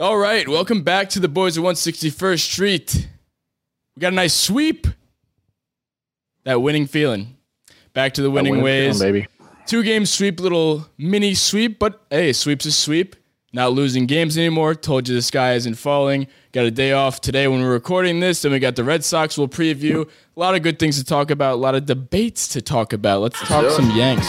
All right, welcome back to the boys of 161st Street. We got a nice sweep. That winning feeling. Back to the winning, winning ways. feeling, baby. Two game sweep, little mini sweep, but hey, sweep's a sweep. Not losing games anymore. Told you the sky isn't falling. Got a day off today when we're recording this. Then we got the Red Sox. We'll preview. A lot of good things to talk about. A lot of debates to talk about. Let's talk some Yanks.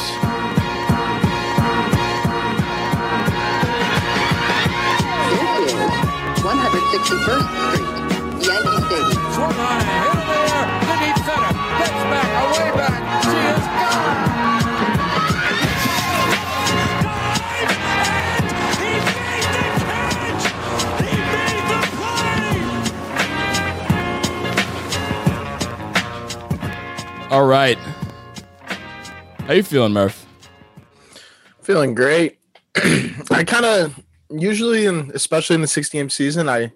161st Street, Yankee Stadium. Swung on and hit in the air to deep center. Gets back, away back. She is gone. All right. How you feeling, Murph? Feeling great. I kind of usually, in, especially in the 60 game season, I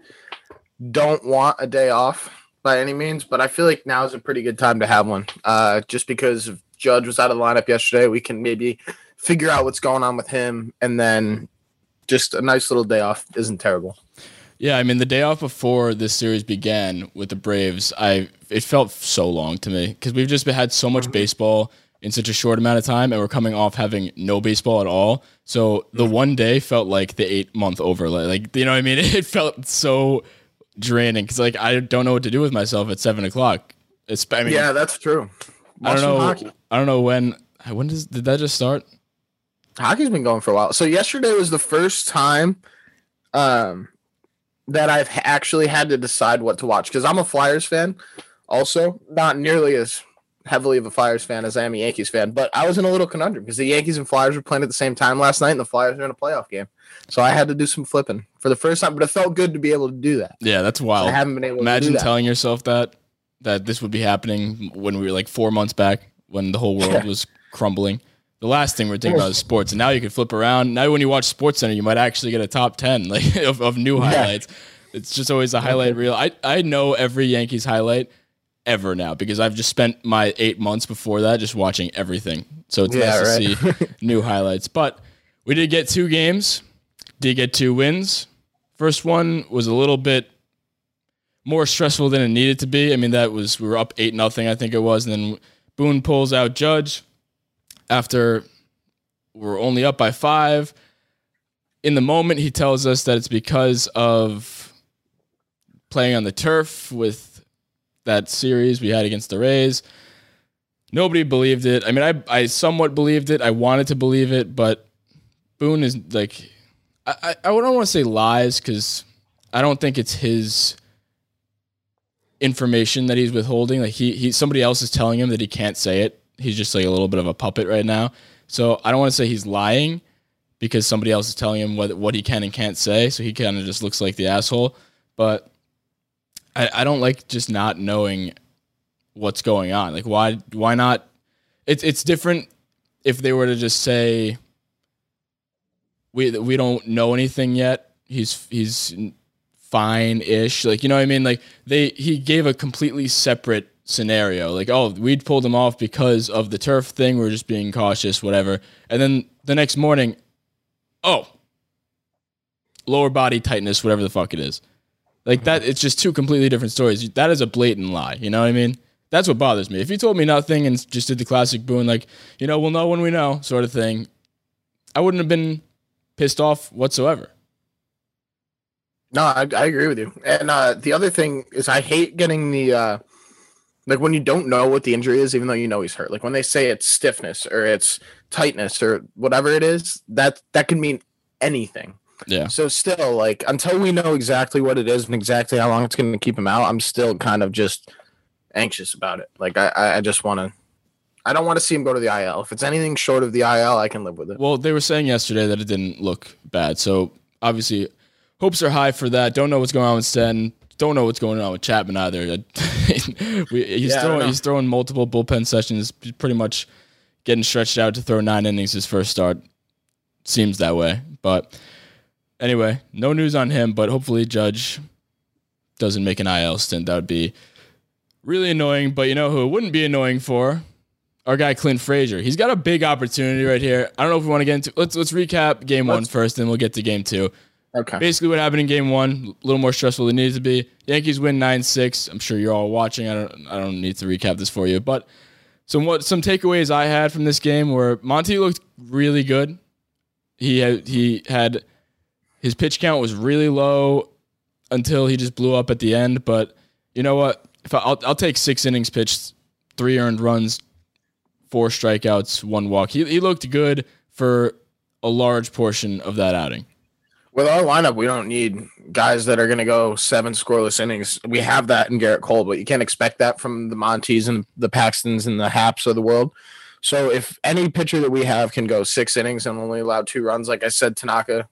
don't want a day off by any means, but I feel like now is a pretty good time to have one. Uh, just because if Judge was out of the lineup yesterday, we can maybe figure out what's going on with him, and then just a nice little day off isn't terrible. Yeah, I mean the day off before this series began with the Braves, I it felt so long to me because we've just had so much baseball in such a short amount of time, and we're coming off having no baseball at all. So the one day felt like the eight month overlay. Like you know what I mean? It felt so draining because like I don't know what to do with myself at seven o'clock. It's I mean Yeah, that's true. I don't know hockey. I don't know when when does did that just start? hockey's been going for a while. So yesterday was the first time um that I've actually had to decide what to watch because I'm a Flyers fan, also not nearly as heavily of a Flyers fan as I am a Yankees fan. But I was in a little conundrum because the Yankees and Flyers were playing at the same time last night, and the Flyers are in a playoff game. So I had to do some flipping for the first time, but it felt good to be able to do that. Yeah, that's wild. I haven't been able to Imagine telling yourself that that this would be happening when we were like four months back when the whole world was crumbling. The last thing we're thinking about is sports, and now you can flip around. Now, when you watch Sports Center, you might actually get a top ten like of, of new highlights. It's just always a highlight reel. I I know every Yankees highlight ever now because I've just spent my eight months before that just watching everything. So it's Yeah, nice right. to see new highlights. But we did get two games, did get two wins. First one was a little bit more stressful than it needed to be. I mean, that was we were up eight nothing, I think it was, and then Boone pulls out Judge after we're only up by five. In the moment, he tells us that it's because of playing on the turf with that series we had against the Rays. Nobody believed it. I mean, I I somewhat believed it. I wanted to believe it, but Boone is like, I I, I don't want to say lies because I don't think it's his information that he's withholding. Like he he somebody else is telling him that he can't say it. He's just like a little bit of a puppet right now. So I don't want to say he's lying because somebody else is telling him what what he can and can't say. So he kind of just looks like the asshole. But I, I don't like just not knowing what's going on. Like why why not? It's it's different if they were to just say we we don't know anything yet. He's he's fine ish. Like you know what I mean? Like they he gave a completely separate scenario. Like oh we'd pulled him off because of the turf thing. We are just being cautious, whatever. And then the next morning, oh lower body tightness, whatever the fuck it is. Like that, it's just two completely different stories. That is a blatant lie. You know what I mean? That's what bothers me. If you told me nothing and just did the classic Boone, like, you know, we'll know when we know sort of thing, I wouldn't have been pissed off whatsoever. No, I, I agree with you. And uh, the other thing is, I hate getting the uh, like when you don't know what the injury is, even though you know he's hurt. Like when they say it's stiffness or it's tightness or whatever it is, that that can mean anything. Yeah. So still, like until we know exactly what it is and exactly how long it's going to keep him out, I'm still kind of just anxious about it. Like I, I just want to. I don't want to see him go to the IL. If it's anything short of the IL, I can live with it. Well, they were saying yesterday that it didn't look bad. So obviously, hopes are high for that. Don't know what's going on with Sten. Don't know what's going on with Chapman either. we, he's Yeah, throwing he's throwing multiple bullpen sessions, pretty much getting stretched out to throw nine innings his first start. Seems that way, but anyway, no news on him. But hopefully, Judge doesn't make an IL stint. That would be really annoying. But you know who it wouldn't be annoying for? Our guy Clint Frazier. He's got a big opportunity right here. I don't know if we want to get into. Let's let's recap game one Let's- first, then we'll get to game two. Okay. basically what happened in game one, a little more stressful than it needed to be. Yankees win nine six. I'm sure you're all watching. I don't I don't need to recap this for you. But some what some takeaways I had from this game were Monty looked really good. He had he had his pitch count was really low until he just blew up at the end. But you know what? If I, I'll I'll take six innings pitched, three earned runs, four strikeouts, one walk. He he looked good for a large portion of that outing. With our lineup, we don't need guys that are going to go seven scoreless innings. We have that in Gerrit Cole, but you can't expect that from the Montes and the Paxtons and the Happs of the world. So if any pitcher that we have can go six innings and only allow two runs, like I said, Tanaka,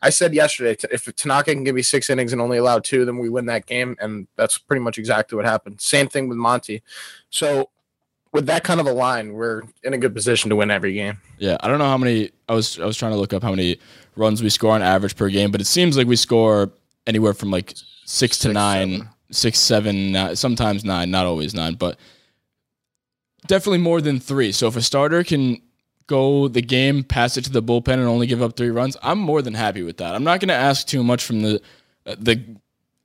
I said yesterday, if Tanaka can give me six innings and only allow two, then we win that game, and that's pretty much exactly what happened. Same thing with Monty. So with that kind of a line, we're in a good position to win every game. Yeah, I don't know how many. I was I was trying to look up how many runs we score on average per game, but it seems like we score anywhere from like six to Six, nine, seven. six, seven, nine, sometimes nine, not always nine, but definitely more than three. So if a starter can go the game, pass it to the bullpen, and only give up three runs, I'm more than happy with that. I'm not going to ask too much from the uh, the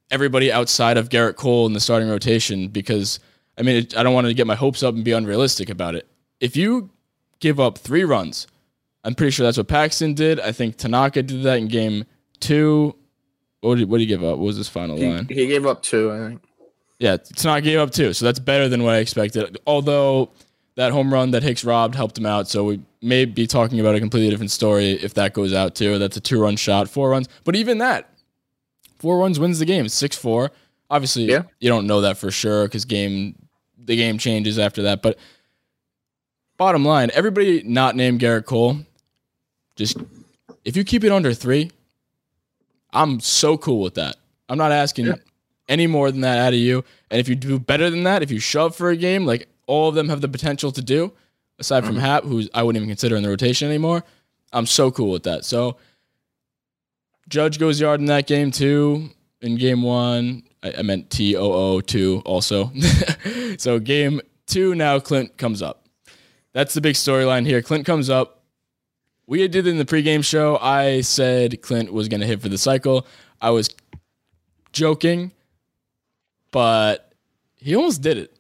everybody outside of Gerrit Cole in the starting rotation because I mean it, I don't want to get my hopes up and be unrealistic about it. If you give up three runs, I'm pretty sure that's what Paxton did. I think Tanaka did that in game two. What did, what did he give up? What was his final He, line? he gave up two, I think. Yeah, Tanaka gave up two, so that's better than what I expected. Although that home run that Hicks robbed helped him out, so we may be talking about a completely different story if that goes out too. That's a two-run shot, four runs, but even that, four runs wins the game. Six four. Obviously, Yeah. you don't know that for sure because game the game changes after that. But bottom line, everybody not named Gerrit Cole, just if you keep it under three, I'm so cool with that. I'm not asking Yeah. any more than that out of you. And if you do better than that, if you shove for a game, like all of them have the potential to do, aside from mm-hmm. Happ, who I wouldn't even consider in the rotation anymore, I'm so cool with that. So Judge goes yard in that game too. In game one, I, I meant T O O two also. so game two now, Clint comes up. That's the big storyline here. Clint comes up. We did it in the pregame show. I said Clint was going to hit for the cycle. I was joking, but he almost did it.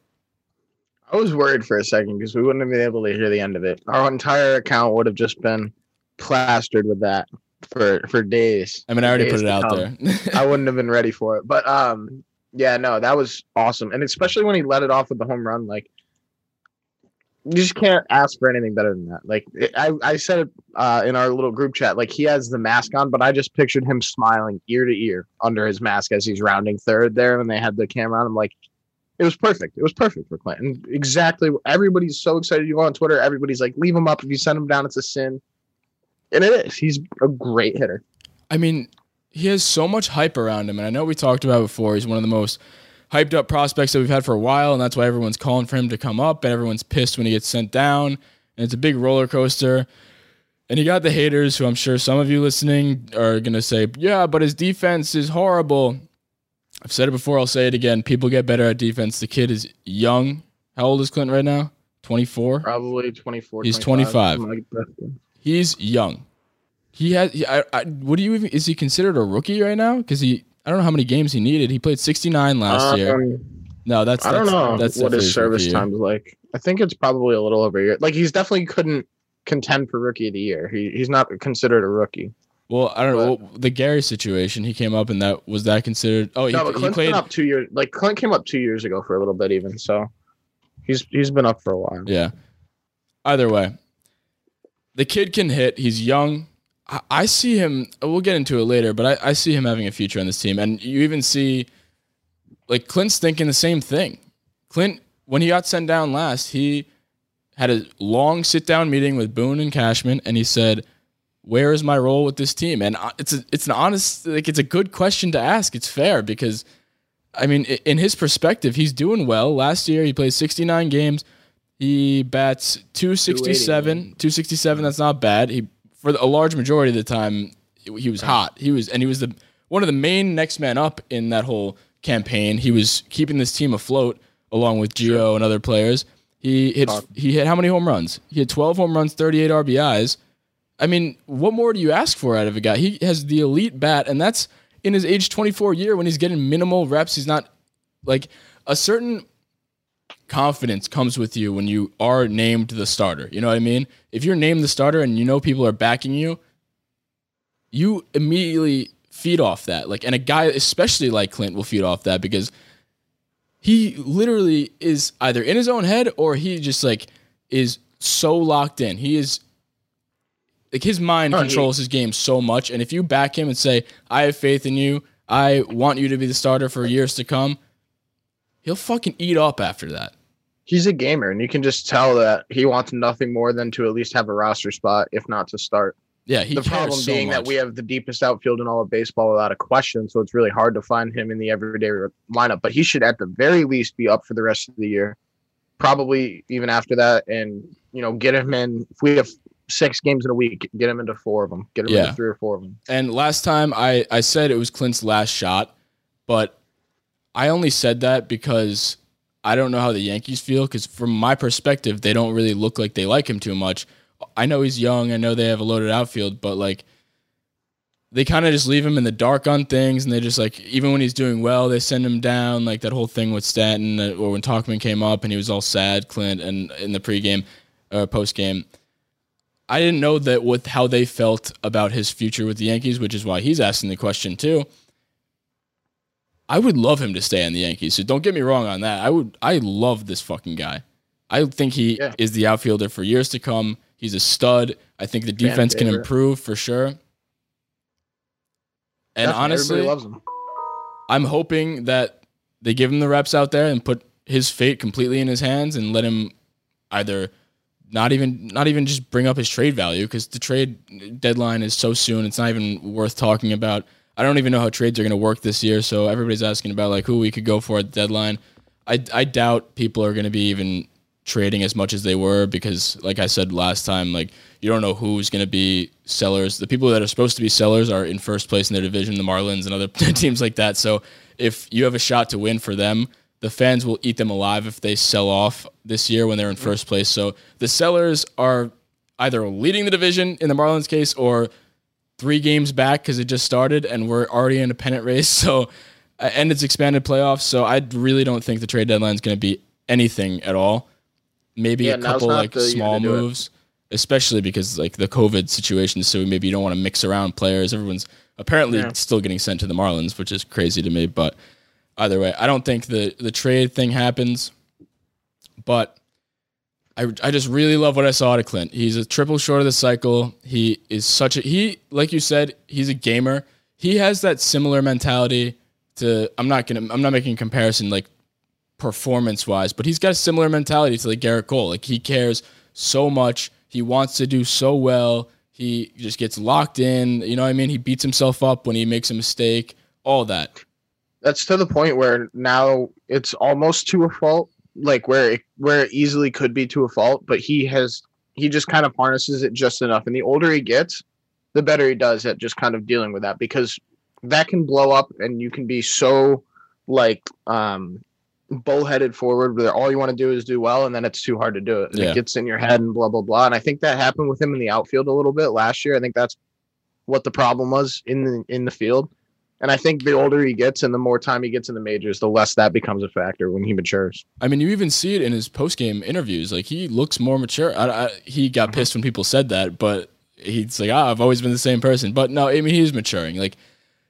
I was worried for a second because we wouldn't have been able to hear the end of it. Our entire account would have just been plastered with that for for days. I mean, I already put it out come. there. I wouldn't have been ready for it. But um, yeah, no, that was awesome, and especially when he let it off with the home run, like you just can't ask for anything better than that. Like it, I, I said it uh, in our little group chat, like he has the mask on, but I just pictured him smiling ear to ear under his mask as he's rounding third there, and they had the camera on him. Like it was perfect. It was perfect for Clinton. Exactly. Everybody's so excited. You go on Twitter, everybody's like, leave him up. If you send him down, it's a sin. And it is. He's a great hitter. I mean, he has so much hype around him, and I know we talked about before. He's one of the most hyped up prospects that we've had for a while, and that's why everyone's calling for him to come up, and everyone's pissed when he gets sent down, and it's a big roller coaster. And you got the haters, who I'm sure some of you listening are gonna say, "Yeah, but his defense is horrible." I've said it before. I'll say it again. People get better at defense. The kid is young. How old is Clint right now? 24. Probably 24. He's 25, 25. something like that. He's young. He has. He, I, I, what do you even? Is he considered a rookie right now? Because he, I don't know how many games he needed. He played 69 last year. Um, No, that's, I don't know That's what his service time's like. I think it's probably a little over a year. Like he's definitely couldn't contend for rookie of the year. He he's not considered a rookie. Well, I don't know well, the Gary situation. He came up, and that was that considered. Oh, he, no, but he played. been up two years. Like Clint came up two years ago for a little bit even. So he's he's been up for a while. Yeah. Either way, the kid can hit. He's young. I, I see him. We'll get into it later, but I, I see him having a future on this team. And you even see, like Clint's thinking the same thing. Clint, when he got sent down last, he had a long sit down meeting with Boone and Cashman, and he said, "Where is my role with this team?" And uh, it's a, it's an honest, like it's a good question to ask. It's fair because, I mean, in his perspective, he's doing well. Last year, he played 69 games. He bats 267. 267. That's not bad. He for a large majority of the time he was hot. He was and he was the one of the main next man up in that whole campaign. He was keeping this team afloat along with Gio and other players. He hit he hit how many home runs? He hit 12 home runs, 38 RBIs. I mean, what more do you ask for out of a guy? He has the elite bat, and that's in his age 24 year when he's getting minimal reps. He's not like a certain confidence comes with you when you are named the starter. You know what I mean? If you're named the starter and you know people are backing you, you immediately feed off that. Like, and a guy, especially like Clint, will feed off that because he literally is either in his own head or he just like is so locked in. He is like his mind Oh, he- controls his game so much. And if you back him and say, I have faith in you, I want you to be the starter for years to come, he'll fucking eat up after that. He's a gamer, and you can just tell that he wants nothing more than to at least have a roster spot, if not to start. Yeah, he the problem so being that we have the deepest outfield in all of baseball without a question, so it's really hard to find him in the everyday lineup. But he should at the very least be up for the rest of the year, probably even after that, and you know get him in. If we have six games in a week, get him into four of them, get him Yeah. into three or four of them. And last time I, I said it was Clint's last shot, but I only said that because I don't know how the Yankees feel. Because from my perspective, they don't really look like they like him too much. I know he's young. I know they have a loaded outfield, but like they kind of just leave him in the dark on things, and they just like even when he's doing well, they send him down. Like that whole thing with Stanton, uh, or when Tauchman came up and he was all sad, Clint, and in the pregame, uh, postgame. I didn't know that with how they felt about his future with the Yankees, which is why he's asking the question too. I would love him to stay in the Yankees. So don't get me wrong on that. I would I love this fucking guy. I think he Yeah. is the outfielder for years to come. He's a stud. I think the defense can improve for sure. And Definitely, honestly, loves him. I'm hoping that they give him the reps out there and put his fate completely in his hands and let him either not even not even just bring up his trade value because the trade deadline is so soon it's not even worth talking about. I don't even know how trades are going to work this year, so everybody's asking about like who we could go for at the deadline. I I doubt people are going to be even trading as much as they were because like I said last time like you don't know who's going to be sellers. The people that are supposed to be sellers are in first place in their division, the Marlins and other teams like that. So if you have a shot to win for them, the fans will eat them alive if they sell off this year when they're in first place. So the sellers are either leading the division in the Marlins case or three games back because it just started and we're already in a pennant race. So uh, and it's expanded playoffs. So I really don't think the trade deadline is going to be anything at all. Maybe Yeah, a couple like small moves, especially because like the COVID situation. So maybe you don't want to mix around players. Everyone's apparently Yeah. still getting sent to the Marlins, which is crazy to me. But either way, I don't think the the trade thing happens. But I, I just really love what I saw out of Clint. He's a triple short of the cycle. He is such a he like you said, he's a gamer. He has that similar mentality to I'm not gonna I'm not making a comparison like performance wise, but he's got a similar mentality to like Gerrit Cole. Like he cares so much. He wants to do so well. He just gets locked in. You know what I mean? He beats himself up when he makes a mistake. All that. That's to the point where now it's almost to a fault, like where it, where it easily could be to a fault, but he has he just kind of harnesses it just enough. And the older he gets, the better he does at just kind of dealing with that because that can blow up and you can be so like um bullheaded forward where all you want to do is do well and then it's too hard to do it. Yeah. It gets in your head and blah blah blah. And I think that happened with him in the outfield a little bit last year. I think that's what the problem was in the in the field. And I think the older he gets and the more time he gets in the majors, the less that becomes a factor when he matures. I mean, you even see it in his post game interviews. Like he looks more mature. I, I, he got pissed when people said that, but he's like, ah, I've always been the same person. But no, I mean, he's maturing. Like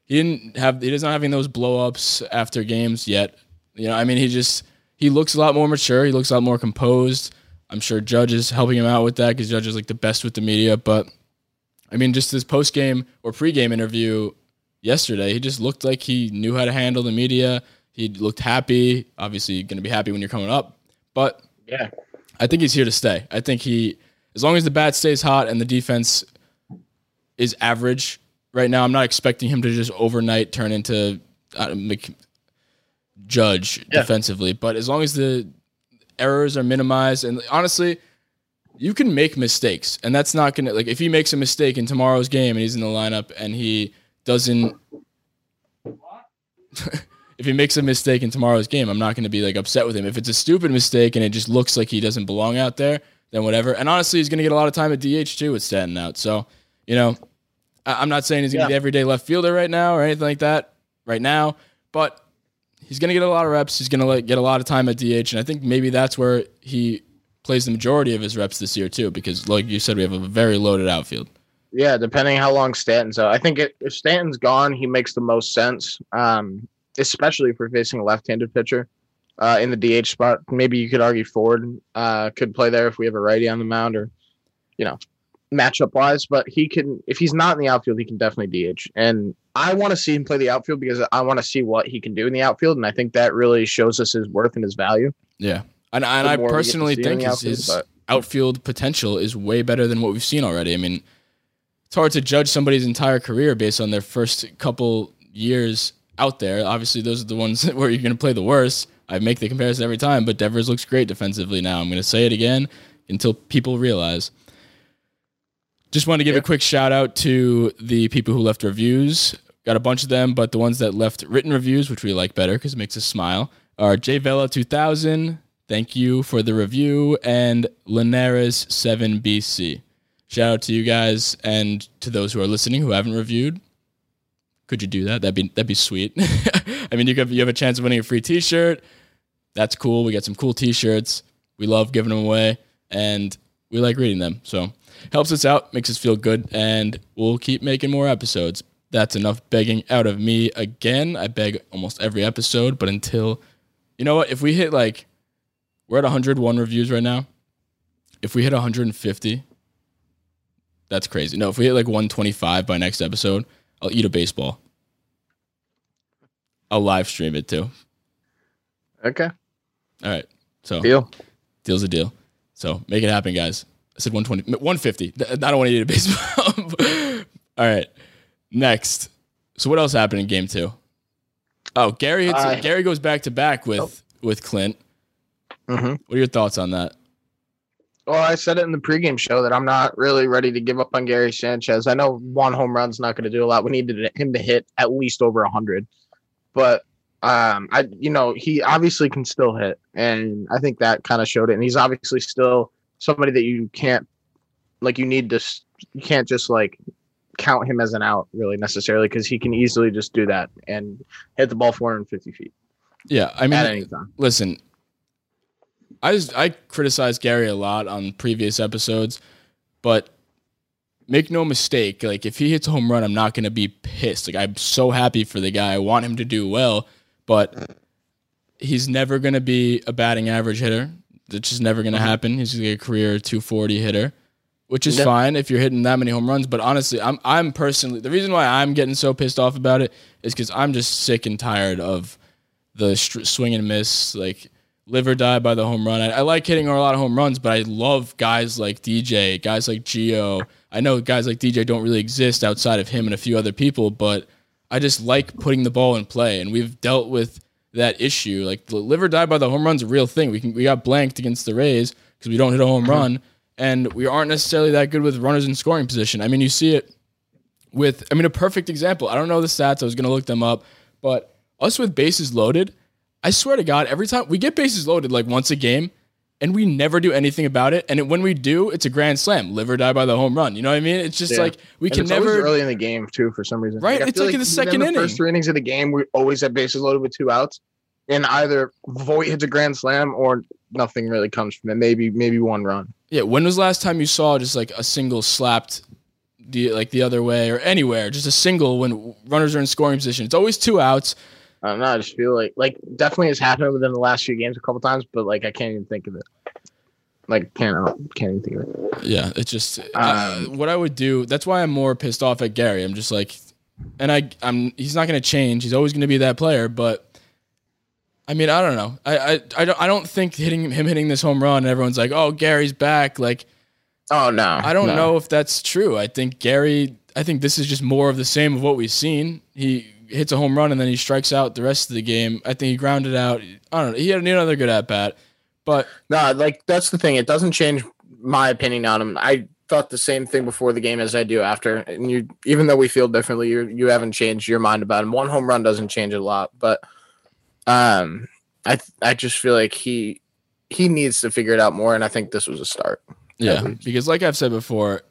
he didn't have, he doesn't having those blow ups after games yet. You know, I mean, he just he looks a lot more mature. He looks a lot more composed. I'm sure Judge is helping him out with that because Judge is like the best with the media. But I mean, just this post game or pre game interview yesterday, he just looked like he knew how to handle the media. He looked happy. Obviously, going to be happy when you're coming up. But Yeah. I think he's here to stay. I think he, as long as the bat stays hot and the defense is average right now, I'm not expecting him to just overnight turn into uh, Judge Yeah. defensively. But as long as the errors are minimized, and honestly, you can make mistakes, and that's not gonna like if he makes a mistake in tomorrow's game and he's in the lineup and he doesn't. if he makes a mistake in tomorrow's game, I'm not going to be like upset with him. If it's a stupid mistake and it just looks like he doesn't belong out there, then whatever. And honestly, he's going to get a lot of time at DH too with Stanton out. So You know, I- I'm not saying he's going to Yeah. be everyday left fielder right now or anything like that right now, but he's going to get a lot of reps. He's going to like, get a lot of time at DH, and I think maybe that's where he plays the majority of his reps this year too. Because, like you said, we have a very loaded outfield. Yeah, depending how long Stanton's out. I think it, if Stanton's gone, he makes the most sense, um, especially if we're facing a left-handed pitcher uh, in the DH spot. Maybe you could argue Ford uh, could play there if we have a righty on the mound, or you know, matchup wise. But he can, if he's not in the outfield, he can definitely DH. And I want to see him play the outfield because I want to see what he can do in the outfield, and I think that really shows us his worth and his value. Yeah, and, and I more we get to personally see him in think his, outfield, his outfield potential is way better than what we've seen already. I mean, it's hard to judge somebody's entire career based on their first couple years out there. Obviously, those are the ones where you're going to play the worst. I make the comparison every time, but Devers looks great defensively now. I'm going to say it again until people realize. Just want to give a quick shout out to the people who left reviews. Got a bunch of them, but the ones that left written reviews, which we like better because it makes us smile, are J Vela 2000. Thank you for the review and Linares 7BC. Shout out to you guys and to those who are listening who haven't reviewed. Could you do that? That'd be that'd be sweet. I mean, you have, you have a chance of winning a free T-shirt. That's cool. We got some cool T-shirts. We love giving them away, and we like reading them. So helps us out, makes us feel good, and we'll keep making more episodes. That's enough begging out of me again. I beg almost every episode, but until you know what, if we hit like we're at 101 reviews right now. If we hit 150, that's crazy. No, if we hit like 125 by next episode, I'll eat a baseball. I'll live stream it too. Okay, All right. So deal. deal's a deal. So make it happen, guys. I said 120, 150. I don't want to eat a baseball. All right. Next. So what else happened in game two? Oh, Gary hits, Uh, Gary goes back to back with with Clint. Mm-hmm. What are your thoughts on that? Well, I said it in the pregame show that I'm not really ready to give up on Gary Sanchez. I know one home run's not going to do a lot. We needed him to hit at least over hundred, but um, I, you know, he obviously can still hit, and I think that kind of showed it. And he's obviously still somebody that you can't, like, you need to, you can't just like count him as an out really necessarily because he can easily just do that and hit the ball 450 feet Yeah, I mean, at any time. listen, I just, I criticize Gary a lot on previous episodes, but make no mistake, like if he hits a home run, I'm not gonna be pissed. Like I'm so happy for the guy. I want him to do well, but he's never gonna be a batting average hitter. That's just never gonna uh-huh. happen. He's gonna be a career 240 hitter, which is fine if you're hitting that many home runs. But honestly, I'm I'm personally the reason why I'm getting so pissed off about it is because I'm just sick and tired of the str- swing and miss, like live or die by the home run. I, I like hitting a lot of home runs, but I love guys like DJ, guys like Gio. I know guys like DJ don't really exist outside of him and a few other people, but I just like putting the ball in play, and we've dealt with that issue. Like the live or die by the home run's is a real thing. We can we got blanked against the Rays because we don't hit a home uh-huh. run, and we aren't necessarily that good with runners in scoring position. I mean, you see it with I mean a perfect example. I don't know the stats. I was gonna look them up, but us with bases loaded, I swear to God, every time we get bases loaded like once a game, and we never do anything about it. And it, when we do, it's a grand slam, live or die by the home run. You know what I mean? It's just Yeah. like we And can never. early in the game too for some reason. Right, I it's feel like in the second the inning. First three innings of the game, we always have bases loaded with two outs, and either Voit hits a grand slam or nothing really comes from it. Maybe maybe one run. Yeah, when was the last time you saw just like a single slapped the like the other way or anywhere, just a single when runners are in scoring position? It's always two outs. I don't know. I just feel like like definitely has happened within the last few games a couple times, but like I can't even think of it. Like can't can't even think of it. Yeah, it's just uh, what I would do. That's why I'm more pissed off at Gary. I'm just like, and I, I'm. He's not going to change. He's always going to be that player. But I mean, I don't know. I, I, I don't. I don't think hitting him hitting this home run. and Everyone's like, oh, Gary's back. Like, Oh no, I don't no. know if that's true. I think Gary. I think this is just more of the same of what we've seen. He hits a home run and then he strikes out the rest of the game. I think he grounded out. I don't know. He had another good at bat, but No, like that's the thing. It doesn't change my opinion on him. I thought the same thing before the game as I do after. And you, even though we feel differently, you you haven't changed your mind about him. One home run doesn't change a lot, but um, I I just feel like he he needs to figure it out more. And I think this was a start. Yeah, because like I've said before,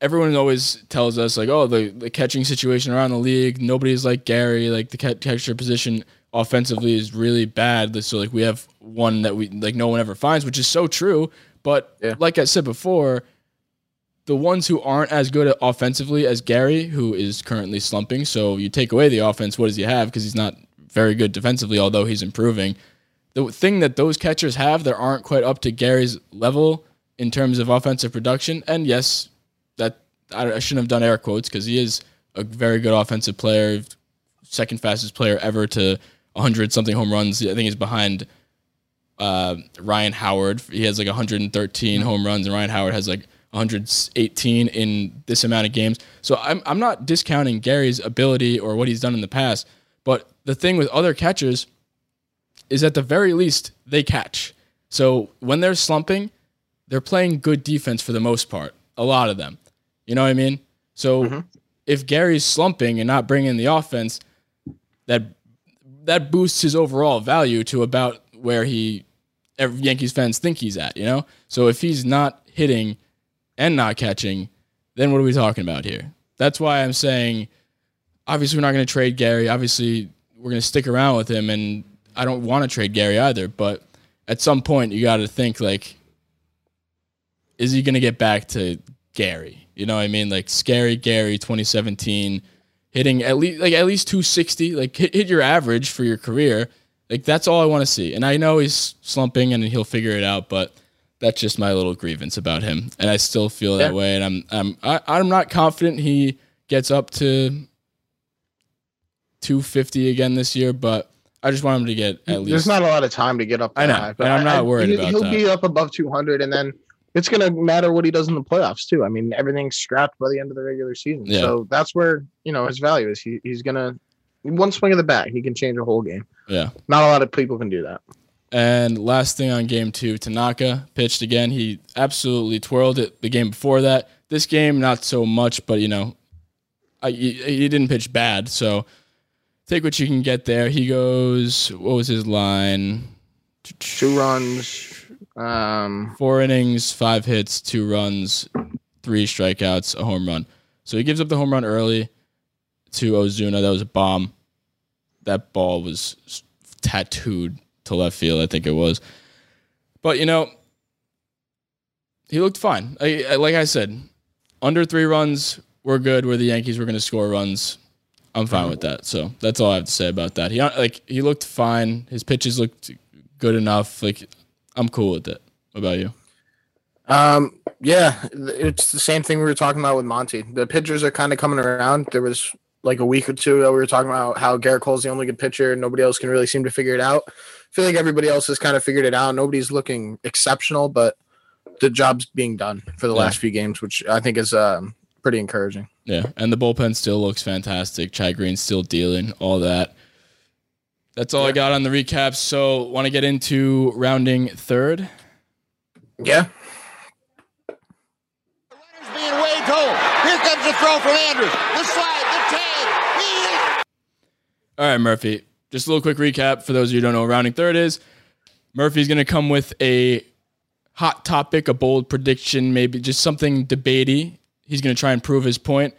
everyone always tells us like, oh, the, the catching situation around the league, nobody's like Gary. Like the catcher position offensively is really bad. So like we have one that we like no one ever finds, which is so true. But Yeah. like I said before, the ones who aren't as good at offensively as Gary, who is currently slumping. So you take away the offense, what does he have? Because he's not very good defensively, although he's improving. The thing that those catchers have that aren't quite up to Gary's level in terms of offensive production, and yes, I, I shouldn't have done air quotes because he is a very good offensive player, second fastest player ever to 100 something home runs. I think he's behind uh, Ryan Howard. He has like 113 home runs, and Ryan Howard has like 118 in this amount of games. So I'm I'm not discounting Gary's ability or what he's done in the past, but the thing with other catchers is at the very least they catch. So when they're slumping, they're playing good defense for the most part. A lot of them. You know what I mean? So mm-hmm. if Gary's slumping and not bringing the offense, that that boosts his overall value to about where he Yankees fans think he's at, you know? So if he's not hitting and not catching, then what are we talking about here? That's why I'm saying obviously we're not going to trade Gary. Obviously we're going to stick around with him and I don't want to trade Gary either, but at some point you got to think like is he going to get back to Gary? You know what I mean? Like scary Gary 2017 hitting at least like at least 260, like hit, hit your average for your career. Like that's all I want to see. And I know he's slumping and he'll figure it out, but that's just my little grievance about him. And I still feel that Yeah. way and I'm I'm I, I'm not confident he gets up to 250 again this year, but I just want him to get at least There's not a lot of time to get up. I know, high, and I'm not worried he, about He'll that. be up above 200, and then it's gonna matter what he does in the playoffs too. I mean, everything's scrapped by the end of the regular season, Yeah. so that's where you know his value is. He, he's gonna one swing of the bat, he can change a whole game. yeah. Not a lot of people can do that. And last thing on game two, Tanaka pitched again. He absolutely twirled it the game before that. This game, not so much, but you know, I, he, he didn't pitch bad. So take what you can get there. He goes, what was his line? Two runs. Um, Four innings, five hits, two runs, three strikeouts, a home run. So he gives up the home run early to Ozuna. That was a bomb. That ball was tattooed to left field, I think it was. But, you know, he looked fine. I, like I said, under three runs, we're good. Where the Yankees were going to score runs, I'm fine with that. So that's all I have to say about that. He like he looked fine. His pitches looked good enough. Like I'm cool with it. What about you? Um, yeah, it's the same thing we were talking about with Monty. The pitchers are kind of coming around. There was like a week or two ago, we were talking about how Gerrit Cole's the only good pitcher. and Nobody else can really seem to figure it out. I feel like everybody else has kind of figured it out. Nobody's looking exceptional, but the job's being done for the Yeah. last few games, which I think is um, pretty encouraging. Yeah, and the bullpen still looks fantastic. Chad Green's still dealing all that. That's all I got on the recap. So, want to get into rounding third? Yeah. Runners being waved home. Here comes the throw from Andrews. The slide, the tag. All right, Murphy. Just a little quick recap for those of you who don't know what rounding third is. Murphy's going to come with a hot topic, a bold prediction, maybe just something debatey. He's going to try and prove his point.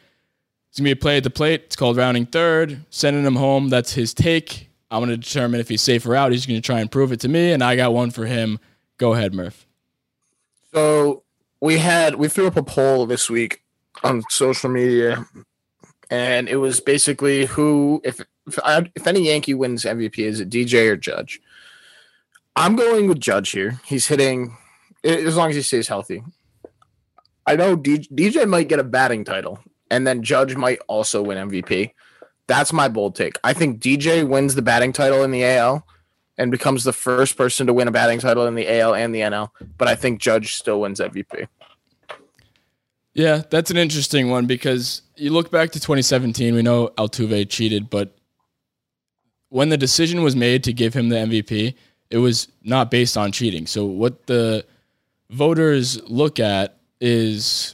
It's going to be a play at the plate. It's called rounding third, sending him home. That's his take. I'm going to determine if he's safe or out. He's going to try and prove it to me, and I got one for him. Go ahead, Murph. So we had we threw up a poll this week on social media, and it was basically who if if, I, if any Yankee wins MVP is it DJ or Judge? I'm going with Judge here. He's hitting as long as he stays healthy. I know D, DJ might get a batting title, and then Judge might also win MVP. That's my bold take. I think DJ wins the batting title in the AL and becomes the first person to win a batting title in the AL and the NL but I think Judge still wins MVP. Yeah, that's an interesting one because you look back to 2017, we know Altuve cheated, but when the decision was made to give him the MVP, it was not based on cheating. So what the voters look at is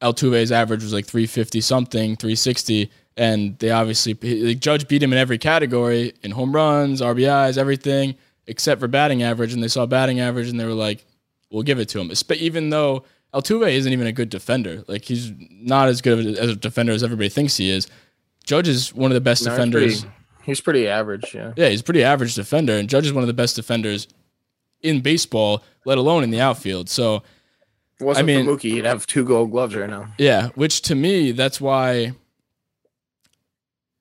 Altuve's average was like 350 something, 360, and they obviously judge beat him in every category in home runs, RBIs, everything except for batting average, and they saw batting average and they were like, "We'll give it to him." Even though Altuve isn't even a good defender. Like he's not as good a- as a defender as everybody thinks he is. Judge is one of the best No, he's defenders. pretty- He's pretty average, yeah. Yeah, he's a pretty average defender, and Judge is one of the best defenders in baseball, let alone in the outfield. So wasn't I mean- for Mookie, he'd have two gold gloves right now. Yeah, which to me, that's why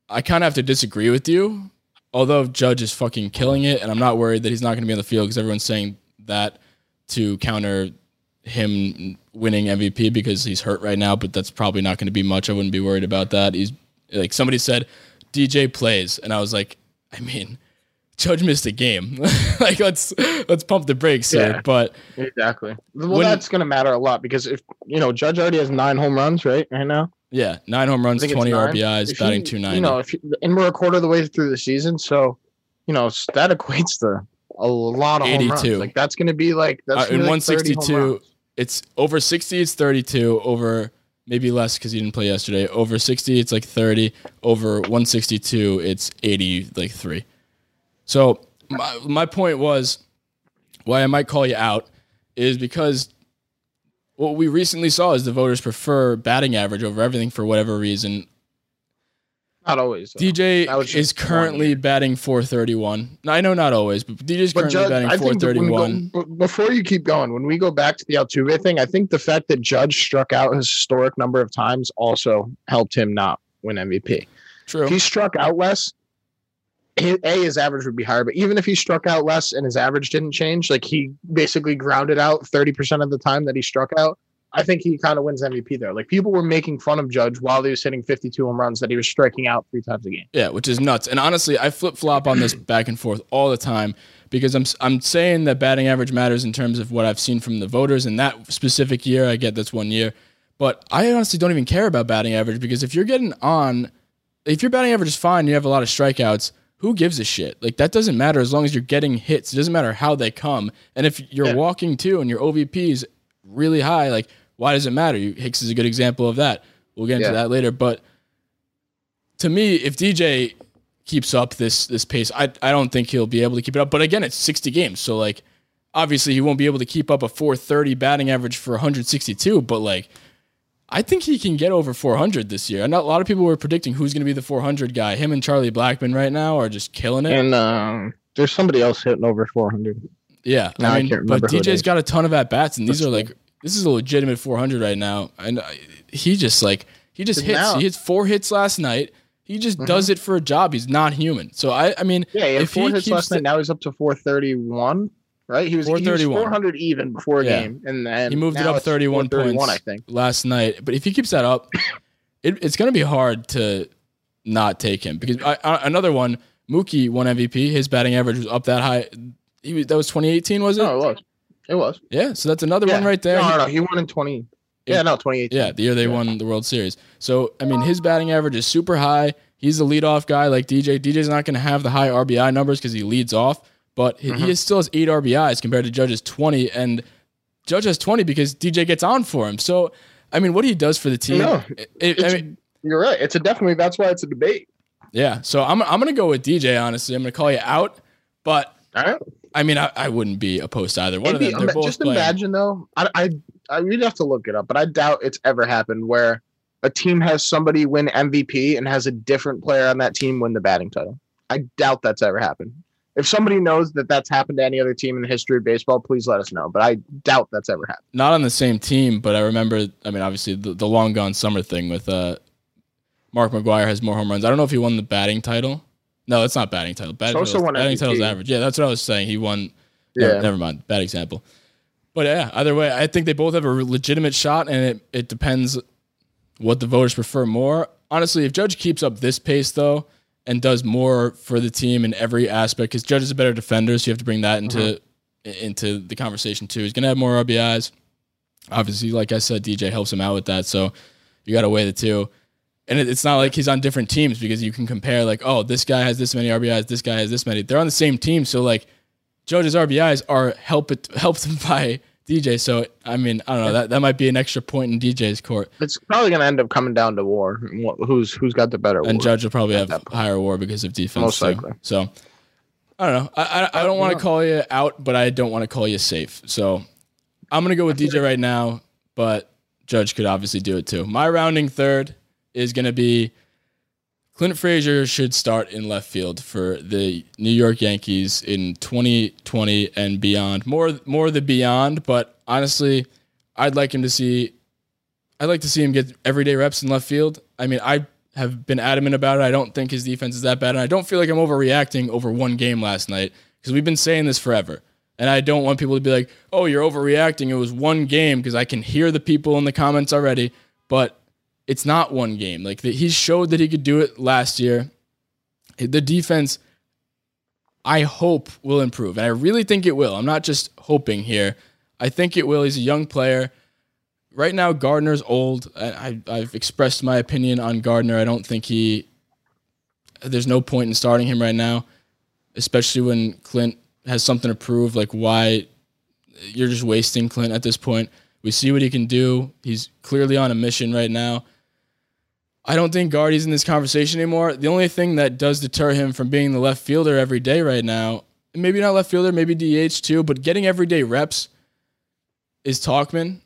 I kind of have to disagree with you. Although Judge is fucking killing it, and I'm not worried that he's not going to be on the field because everyone's saying that to counter him winning MVP because he's hurt right now, but that's probably not going to be much. I wouldn't be worried about that. He's like somebody said, DJ plays, and I was like, I mean, Judge missed a game. like let's let's pump the brakes Yeah. here. But Exactly. Well, When- that's going to matter a lot because if you know Judge already has nine home runs right right now, yeah, nine home runs, I think it's twenty. RBIs, If batting two ninety. You know, if you, and we're a quarter of the way through the season, so you know that equates to a lot of 82. Like that's going to be like that's Uh, in like 30 162, it's over 60, it's 32. Over maybe less because he didn't play yesterday. Over 60, it's like 30. Over 162, it's 80, like three. So my, my point was why I might call you out is because what we recently saw is the voters prefer batting average over everything for whatever reason. Not always. though. DJ is currently batting 431. No, I know not always, but DJ's But currently Judge, batting I think that when we 431. go, before you keep going, when we go back to the Altuve thing, I think the fact that Judge struck out his historic number of times also helped him not win MVP. True. If he struck out less, hi- a his average would be higher. But even if he struck out less and his average didn't change, like he basically grounded out thirty percent of the time that he struck out, I think he kind of wins MVP there. Like people were making fun of Judge while he was hitting fifty-two home runs that he was striking out three times a game. Yeah, which is nuts. And honestly, I flip flop on this back and forth all the time because I'm I'm saying that batting average matters in terms of what I've seen from the voters in that specific year. I get that's one year, but I honestly don't even care about batting average because if you're getting on, if your batting average is fine, you have a lot of strikeouts. Who gives a shit? Like that doesn't matter as long as you're getting hits. It doesn't matter how they come. And if you're Yeah. walking too and your OBP is really high, like why does it matter? You- Hicks is a good example of that. We'll get into Yeah. that later, but to me, if DJ keeps up this this pace, I I don't think he'll be able to keep it up. But again, it's 60 games, so like obviously he won't be able to keep up a 430 batting average for 162. But like I think he can get over 400 this year. And a lot of people were predicting who's going to be the 400 guy. Him and Charlie Blackmon right now are just killing it. And um, there's somebody else hitting over four hundred. yeah, Now I I mean, can't but remember who it DJ's got a ton of at bats, and these are like this is a legitimate 400 right now. And he just like he just hits. now- he hits four hits last night. He just does it for a job. He's not human. So I, I mean, Yeah, he had if four he hits last night. Now he's up to 431, right? He was, he was 431. 400 even before a Yeah. game. And then he moved it up it's 31 points I think. last night. But if he keeps that up, it, it's going to be hard to not take him because I, I, another one, Mookie won MVP. His batting average was up that high. He was, that was 2018, was it? No, it was. It was. Yeah, so that's another Yeah. one right there. No, no, no. He won in 20. Yeah, no, 2018. Yeah, the year they won the World Series. So I mean, his batting average is super high. He's the leadoff guy like DJ. DJ's not going to have the high RBI numbers because he leads off, but he, Mm-hmm. he still has eight RBIs compared to Judge's twenty, and Judge has twenty because DJ gets on for him. So I mean, what he does for the team, No, it- it- I mean, You're right. It's a definitely, that's why it's a debate. yeah. So I'm I'm going to go with DJ. Honestly, I'm going to call you out, but right. I mean, I, I wouldn't be opposed to either one Maybe- of them. Both just playing. imagine, though. I, I, I, we'd have to look it up, but I doubt it's ever happened where a team has somebody win MVP and has a different player on that team win the batting title. I doubt that's ever happened. If somebody knows that that's happened to any other team in the history of baseball, please let us know. But I doubt that's ever happened. not on the same team, but I remember. I mean, obviously the, the long gone summer thing with uh, Mark McGwire has more home runs. I don't know if he won the batting title. No, it's not batting title. Batting, title's, won batting title's average. Yeah, that's what I was saying. He won. Never, Yeah. never mind. Bad example. But yeah, either way, I think they both have a legitimate shot, and it, it depends what the voters prefer more. Honestly, if Judge keeps up this pace though and does more for the team in every aspect, because Judge is a better defender, so you have to bring that into uh-huh. into the conversation too. He's gonna have more RBIs. Obviously, like I said, DJ helps him out with that, so you got to weigh the two. And it, it's not like he's on different teams because you can compare like, oh, this guy has this many RBIs, this guy has this many. They're on the same team, so like Judge's RBIs are help it helped by DJ. So I mean, I don't know. That that might be an extra point in DJ's court, It's probably going to end up coming down to war. Who's who's got the better and. Judge will probably have higher WAR because of defense. Most too. likely. So I don't know. I I, I don't want to call you out, but I don't want to call you safe. So I'm gonna go with DJ right now. but Judge could obviously do it too. My rounding third is going to be Clint Frazier should start in left field for the New York Yankees in 2020 and beyond. More more the beyond, but honestly, I'd like him to see I'd like to see him get everyday reps in left field. I mean, I have been adamant about it. I don't think his defense is that bad, and I don't feel like I'm overreacting over one game last night because we've been saying this forever. And I don't want people to be like, "Oh, you're overreacting. It was one game," because I can hear the people in the comments already. But it's not one game. Like the, he showed that he could do it last year. The defense, I hope, will improve, and I really think it will. I'm not just hoping here. I think it will. He's a young player. Right now, Gardner's old. I, I, I've expressed my opinion on Gardner. I don't think he. There's no point in starting him right now, especially when Clint has something to prove. Like why you're just wasting Clint at this point. We see what he can do. He's clearly on a mission right now. I don't think Guardy's in this conversation anymore. The only thing that does deter him from being the left fielder every day right now, maybe not left fielder, maybe DH too, but getting everyday reps is Tauchman.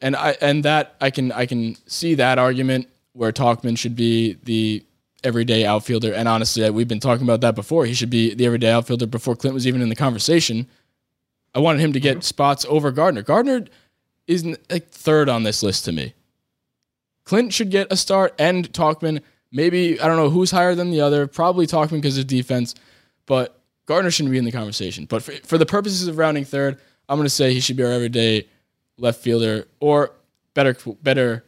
And I and that I can I can see that argument where Tauchman should be the everyday outfielder. And honestly, uh, we've been talking about that before. He should be the everyday outfielder before Clint was even in the conversation. I wanted him to get mm-hmm. spots over Gardner. Gardner is like third on this list to me. Clint should get a start and Tauchman. Maybe I don't know who's higher than the other. Probably Tauchman because of defense, but Gardner shouldn't be in the conversation. But for, for the purposes of rounding third, I'm going to say he should be our everyday left fielder. Or better, better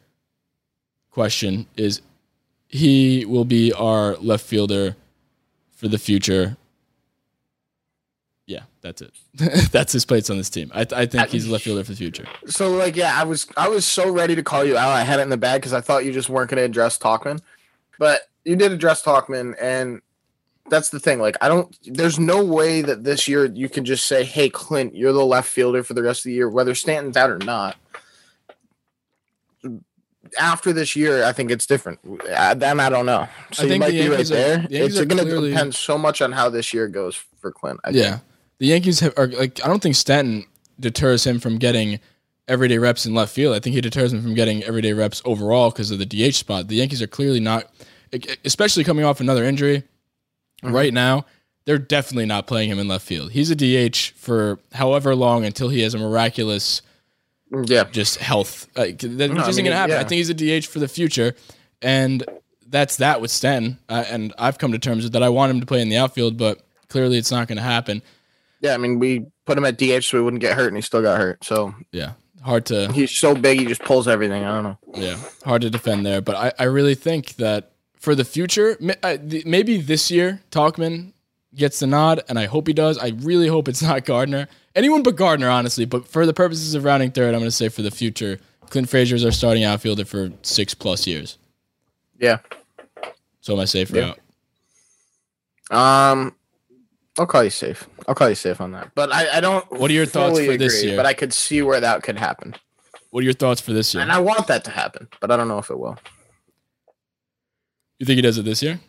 question is he will be our left fielder for the future. Yeah, that's it. that's his place on this team. I, I think he's a left fielder for the future. So like yeah, I was I was so ready to call you out. I had it in the bag because I thought you just weren't going to address Tauchman, but you did address Tauchman, and that's the thing. Like I don't. There's no way that this year you can just say, "Hey, Clint, you're the left fielder for the rest of the year, whether Stanton's out or not." After this year, I think it's different. Uh, Then I don't know. So I you think might be right are- there. the It's going to depend so much on how this year goes for Clint. I think. The Yankees have, are like. I don't think Stanton deters him from getting everyday reps in left field. I think he deters him from getting everyday reps overall because of the DH spot. The Yankees are clearly not, especially coming off another injury. Right now, they're definitely not playing him in left field. He's a DH for however long until he has a miraculous Yeah. just health. Like, that No, isn't mean, gonna happen. yeah. I think he's a DH for the future, and that's that with Stanton. Uh, and I've come to terms with that. I want him to play in the outfield, but clearly it's not going to happen. Yeah. I mean, we put him at DH so he wouldn't get hurt, and he still got hurt. So Yeah, hard to he's so big, he just pulls everything. I don't know. yeah hard to defend there. But I, I really think that for the future, maybe this year Tauchman gets the nod, and I hope he does. I really hope it's not Gardner. Anyone but Gardner, honestly. But for the purposes of rounding third, I'm going to say for the future, Clint Frazier is our starting outfielder for six plus years. Yeah. So am I safe Yeah. out? Um, I'll call you safe. I'll call you safe on that. But I, I don't. What are your thoughts for this year? But I could see where that could happen, What are your thoughts for this year? and I want that to happen, but I don't know if it will. You think he does it this year?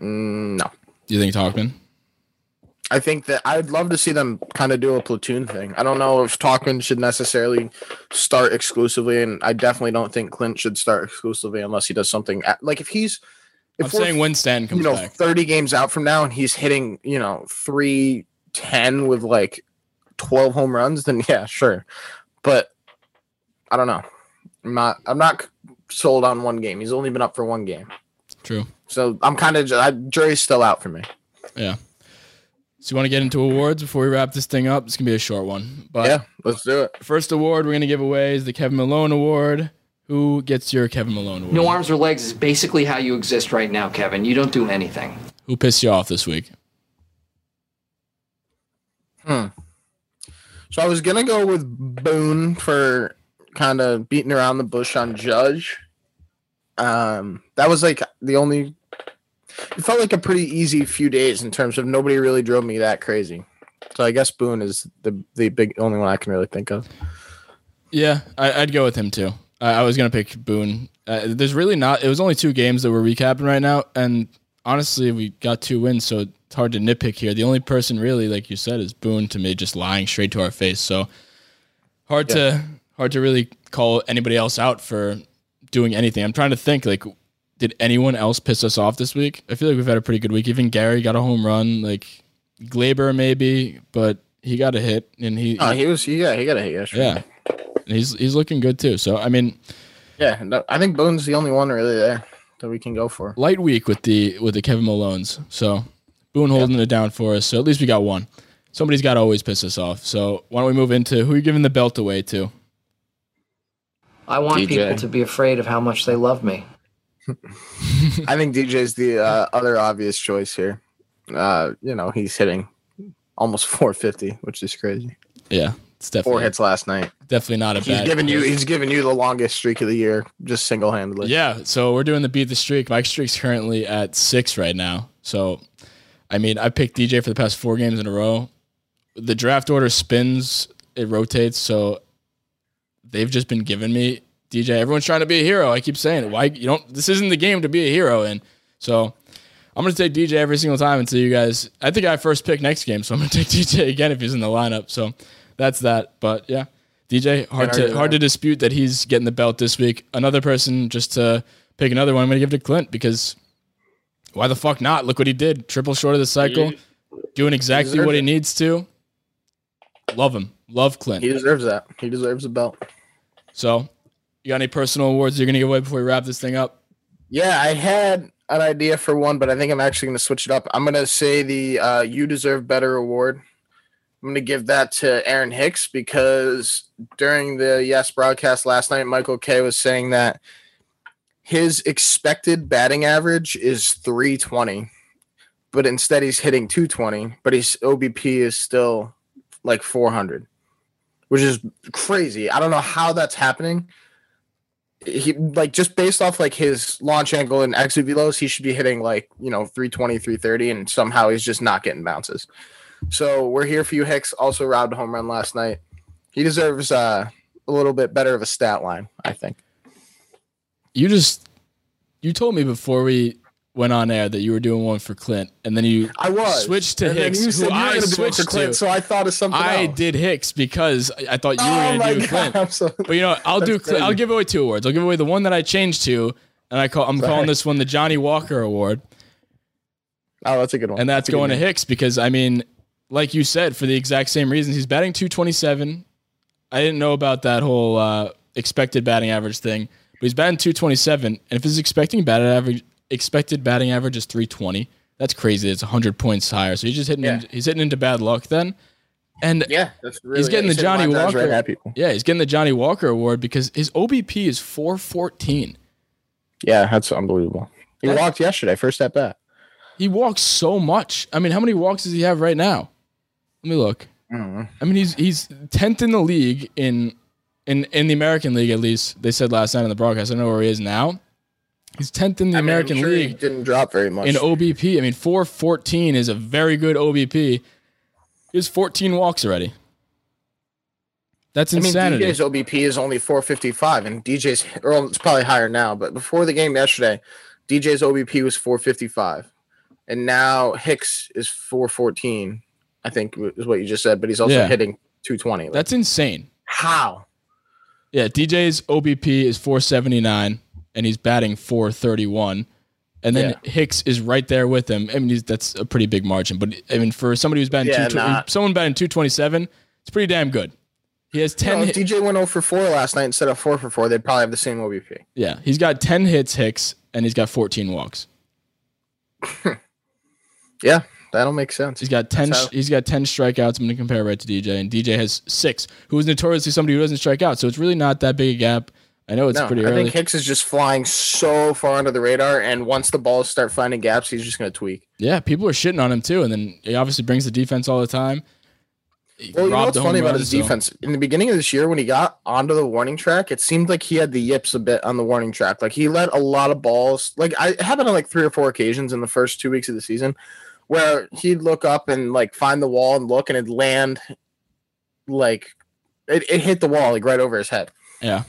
Mm, no, Do you think Tauchman? I think that I'd love to see them kind of do a platoon thing. I don't know if Tauchman should necessarily start exclusively, and I definitely don't think Clint should start exclusively unless he does something at, like if he's. If I'm saying when Stanton you know, back. 30 games out from now and he's hitting, you know, 310 with like 12 home runs, then yeah, sure. But I don't know. I'm not I'm not sold on one game. He's only been up for one game. True. So I'm kind of jury's still out for me. Yeah. So you want to get into awards before we wrap this thing up? It's gonna be a short one. But yeah, let's do it. first award we're gonna give away is the Kevin Malone Award. Who gets your Kevin Malone Award? No arms or legs is basically how you exist right now, Kevin. You don't do anything. Who pissed you off this week? Hmm. So I was gonna go with Boone for kind of beating around the bush on Judge. Um, that was like the only. It felt like a pretty easy few days in terms of nobody really drove me that crazy. So I guess Boone is the the big only one I can really think of. Yeah, I, I'd go with him too. I, I was gonna pick Boone. Uh, there's really not. It was only two games that we're recapping right now, and honestly, we got two wins, so it's hard to nitpick here. The only person really, like you said, is Boone to me, just lying straight to our face. So hard to hard to really call anybody else out for doing anything. I'm trying to think like did anyone else piss us off this week? I feel like we've had a pretty good week. Even Gary got a home run, like Gleyber maybe, but he got a hit and he, Oh, he was. He got. He got a hit yesterday. yeah. And he's he's looking good too. So I mean, Yeah. no, I think Boone's the only one really there that we can go for. light week with the with the Kevin Malones. So Boone holding it down for us. So at least we got one. Somebody's got to always piss us off. So why don't we move into who are you giving the belt away to? I want DJ. people to be afraid of how much they love me. I think DJ's the uh, other obvious choice here. Uh, you know, he's hitting almost 450, which is crazy. Yeah, it's Four hits last night. definitely not a He's bad. giving you. He's giving you the longest streak of the year, just single handedly. Yeah, so we're doing the beat the streak. Mike streak's currently at six right now. So, I mean, I picked DJ for the past four games in a row. The draft order spins, it rotates. So, they've just been giving me DJ. Everyone's trying to be a hero. I keep saying it. Why you don't? This isn't the game to be a hero in. So, I'm gonna take DJ every single time until you guys. I think I first pick next game, so I'm gonna take DJ again if he's in the lineup. So, that's that. But yeah, DJ hard to hard to dispute that he's getting the belt this week. Another person just to pick another one. I'm gonna give it to Clint because why the fuck not? Look what he did. Triple short of the cycle, doing exactly what he it. needs to. Love him. Love Clint. He deserves that. He deserves a belt. So, you got any personal awards you're gonna give away before we wrap this thing up? Yeah, I had an idea for one, but I think I'm actually going to switch it up. I'm going to say the uh, "You Deserve Better" award. I'm going to give that to Aaron Hicks because during the Yes broadcast last night, Michael Kay was saying that his expected batting average is 320, but instead he's hitting 220, but his OBP is still like 400, which is crazy. I don't know how that's happening he like just based off like his launch angle and exit velos, he should be hitting like you know 320, 330, and somehow he's just not getting bounces. So we're here for you, Hicks. Also robbed a home run last night. He deserves uh, a little bit better of a stat line, I think. You just you told me before we went on air that you were doing one for Clint, and then you I was switched to And Hicks, you said who you were I it for switched Clint, to. so I thought of something. I else. did Hicks because I thought you were Oh gonna my do god! Clint. So, But you know, I'll do. That's Clint, I'll give away two awards. I'll give away the one that I changed to, and I call. I'm calling this one the Johnny Walker Award, oh, that's a good one. and that's good going to. Hicks because I mean, like you said, for the exact same reasons, he's batting 227. I didn't know about that whole uh, expected batting average thing, but he's batting 227, and if his expecting batting average expected batting average is 320, that's crazy. It's 100 points higher. So he's just hitting. Yeah. in- he's hitting into bad luck then, and Yeah, that's really. he's getting the Johnny Walker. right. Yeah, he's getting the Johnny Walker Award because his OBP is 414. Yeah, that's unbelievable. He That- walked yesterday, first at bat. He walks so much. I mean, how many walks does he have right now? Let me look. I mean, he's he's tenth in the league in in in the American League at least. They said last night on the broadcast. I don't know where he is now. He's tenth in the I mean, American sure he League didn't drop very much. in OBP. I mean, four fourteen is a very good OBP. He has fourteen walks already. That's insanity. I mean. DJ's OBP is only 455, and DJ's, or it's probably higher now, but before the game yesterday, DJ's OBP was 455, and now Hicks is 414. I think is what you just said, but he's also Yeah. hitting 220. Like, That's insane. how? Yeah, DJ's OBP is 479 and he's batting 431. And then Hicks is right there with him. I mean, he's, that's a pretty big margin. But I mean, for somebody who's batting Yeah, two, nah. someone batting 227, it's pretty damn good. He has You 10. know, if DJ went 0 for 4 last night instead of 4 for 4, they'd probably have the same OBP. yeah, he's got 10 hits, Hicks, and he's got 14 walks. Yeah, that'll make sense. He's got 10. How- He's got 10 strikeouts. I'm going to compare right to DJ, and DJ has six, who is notoriously somebody who doesn't strike out. So it's really not that big a gap. I know it's no, pretty I think Hicks is just flying so far under the radar, and once the balls start finding gaps, he's just going to tweak. yeah, people are shitting on him too, and then he obviously brings the defense all the time. He Well, you know what's funny about his so- defense? In the beginning of this year, when he got onto the warning track, it seemed like he had the yips a bit on the warning track. Like he let a lot of balls. Like I it happened on like three or four occasions in the first two weeks of the season, where he'd look up and like find the wall and look, and it'd land like it, it hit the wall like right over his head. Yeah.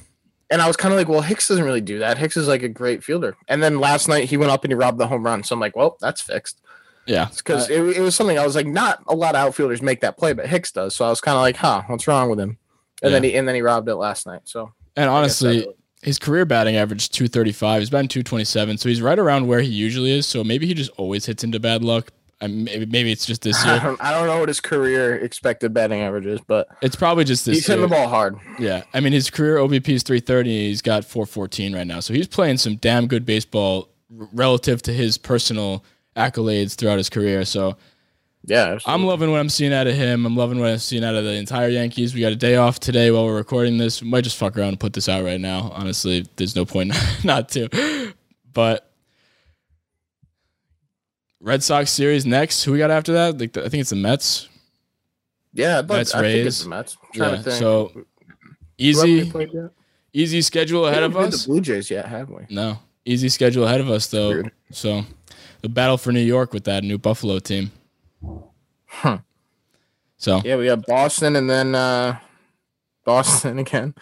And I was kind of like, well, Hicks doesn't really do that. Hicks is like a great fielder. And then last night he went up and he robbed the home run. So I'm like, well, that's fixed Yeah. because Uh, it, it was something I was like, not a lot of outfielders make that play, but Hicks does. So I was kind of like, huh, what's wrong with him? and then he and then he robbed it last night. So And honestly, his career batting average is 235. He's batting 227, so he's right around where he usually is. So maybe he just always hits into bad luck. I maybe maybe it's just this I year. don't, I don't know what his career expected batting average is, but It's probably just this year. he's hitting the ball hard. Yeah, I mean his career OBP is 330. He's got 414 right now, so he's playing some damn good baseball relative to his personal accolades throughout his career. So Yeah, I'm loving what I'm seeing out of him. I'm loving what I'm seeing out of the entire Yankees. We got a day off today while we're recording this. We might just fuck around and put this out right now. Honestly, there's no point not to. But Red Sox series next. Who we got after that? Like the, I think it's the Mets. yeah. But Mets, I think Rays. it's the Mets. I'm Yeah. to. So easy, we played yet? easy schedule We ahead of us. The Blue Jays yet, have we? No, easy schedule ahead of us though. Weird. So the battle for New York with that new Buffalo team. Huh. So Yeah, we have Boston and then uh Boston again.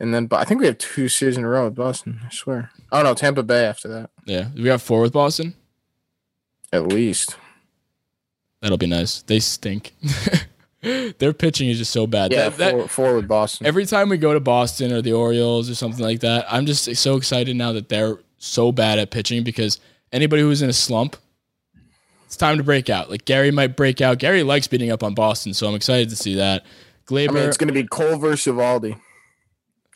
And then but I think we have two series in a row with Boston, I swear. Oh no, Tampa Bay after that. yeah, we got four with Boston. At least. That'll be nice. They stink. Their pitching is just so bad. Yeah, That- that- four with Boston. every time we go to Boston or the Orioles or something like that, I'm just so excited now that they're so bad at pitching because anybody who's in a slump, it's time to break out. Like Gary might break out. Gary likes beating up on Boston, so I'm excited to see that. Gleyber, I mean, it's going to be Cole versus Eovaldi.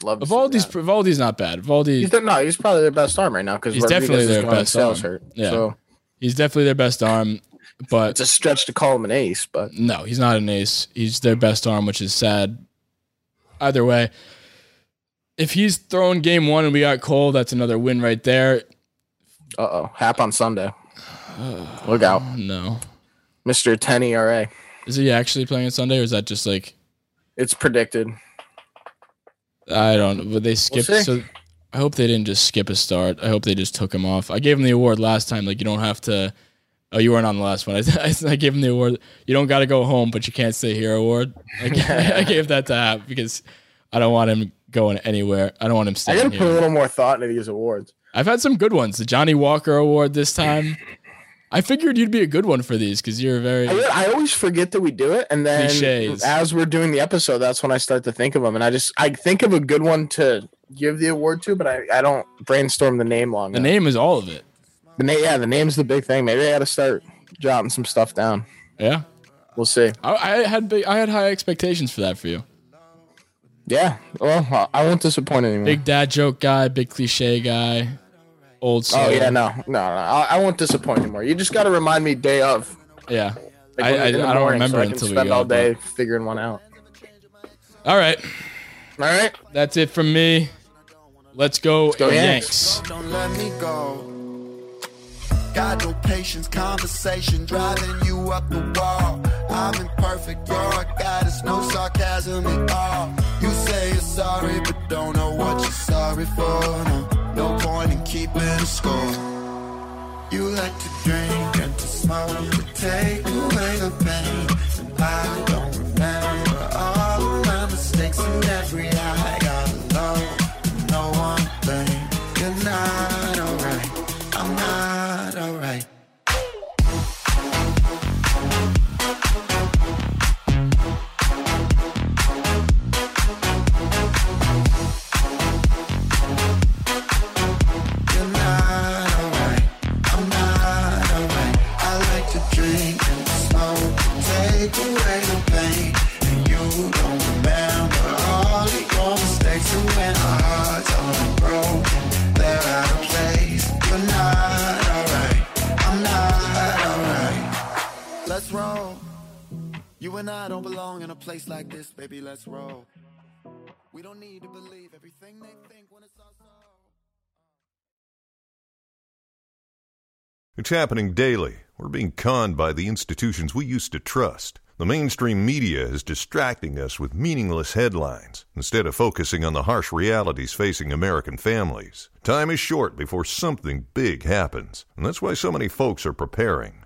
Love Eovaldi's. Eovaldi's not bad. Eovaldi, He's the, no, he's probably their best arm right now because He's definitely their best sales arm. hurt. Yeah. So he's definitely their best arm, but it's a stretch to call him an ace, but no, he's not an ace. He's their best arm, which is sad. Either way, if he's throwing game one and we got Cole, that's another win right there. uh oh, Happ on Sunday. Look out, No, Mister 10 ERA. is he actually playing on Sunday, or is that just like It's predicted. I don't know? But they skipped. see. so I hope they didn't just skip a start. I hope they just took him off. I gave him the award last time. Like you don't have to. Oh, you weren't on the last one. I, I gave him the award. You don't got to go home, but you can't stay here. Award. I, I gave that to Happ because I don't want him going anywhere. I don't want him staying. I staying got to put a little more thought into these awards. I've had some good ones. The Johnny Walker Award this time. I figured you'd be a good one for these because you're very. I, I always forget that we do it, and then Cliches. as we're doing the episode, that's when I start to think of them, and I just I think of a good one to give the award to, but I, I don't brainstorm the name long. The enough. name is all of it. the name, yeah, the name's the big thing. Maybe I got to start jotting some stuff down. Yeah, We'll see. I, I had big. I had high expectations for that for you. Yeah, well, I won't disappoint anymore. Big dad joke guy, big cliche guy, old oh, soul. oh yeah, no, no, no, I, I won't disappoint anymore. You just got to remind me day of. yeah. like, I, I, I don't remember so I can until we spend all day figuring one out. All right, All right, that's it from me. Let's go, go Yanks. Don't let me go. Got no patience, conversation driving you up the wall. I'm imperfect, you're a goddess, no sarcasm at all. You say you're sorry, but don't know what you're sorry for. No, no point in keeping a score. You like to drink and to smoke to take away the pain. And I don't remember all of my mistakes and every I You're I don't belong in a place like this, baby. Let's roll. We don't need to believe everything they think when it's all so. It's happening daily. We're being conned by the institutions we used to trust. The mainstream media is distracting us with meaningless headlines instead of focusing on the harsh realities facing American families. Time is short before something big happens, and that's why so many folks are preparing.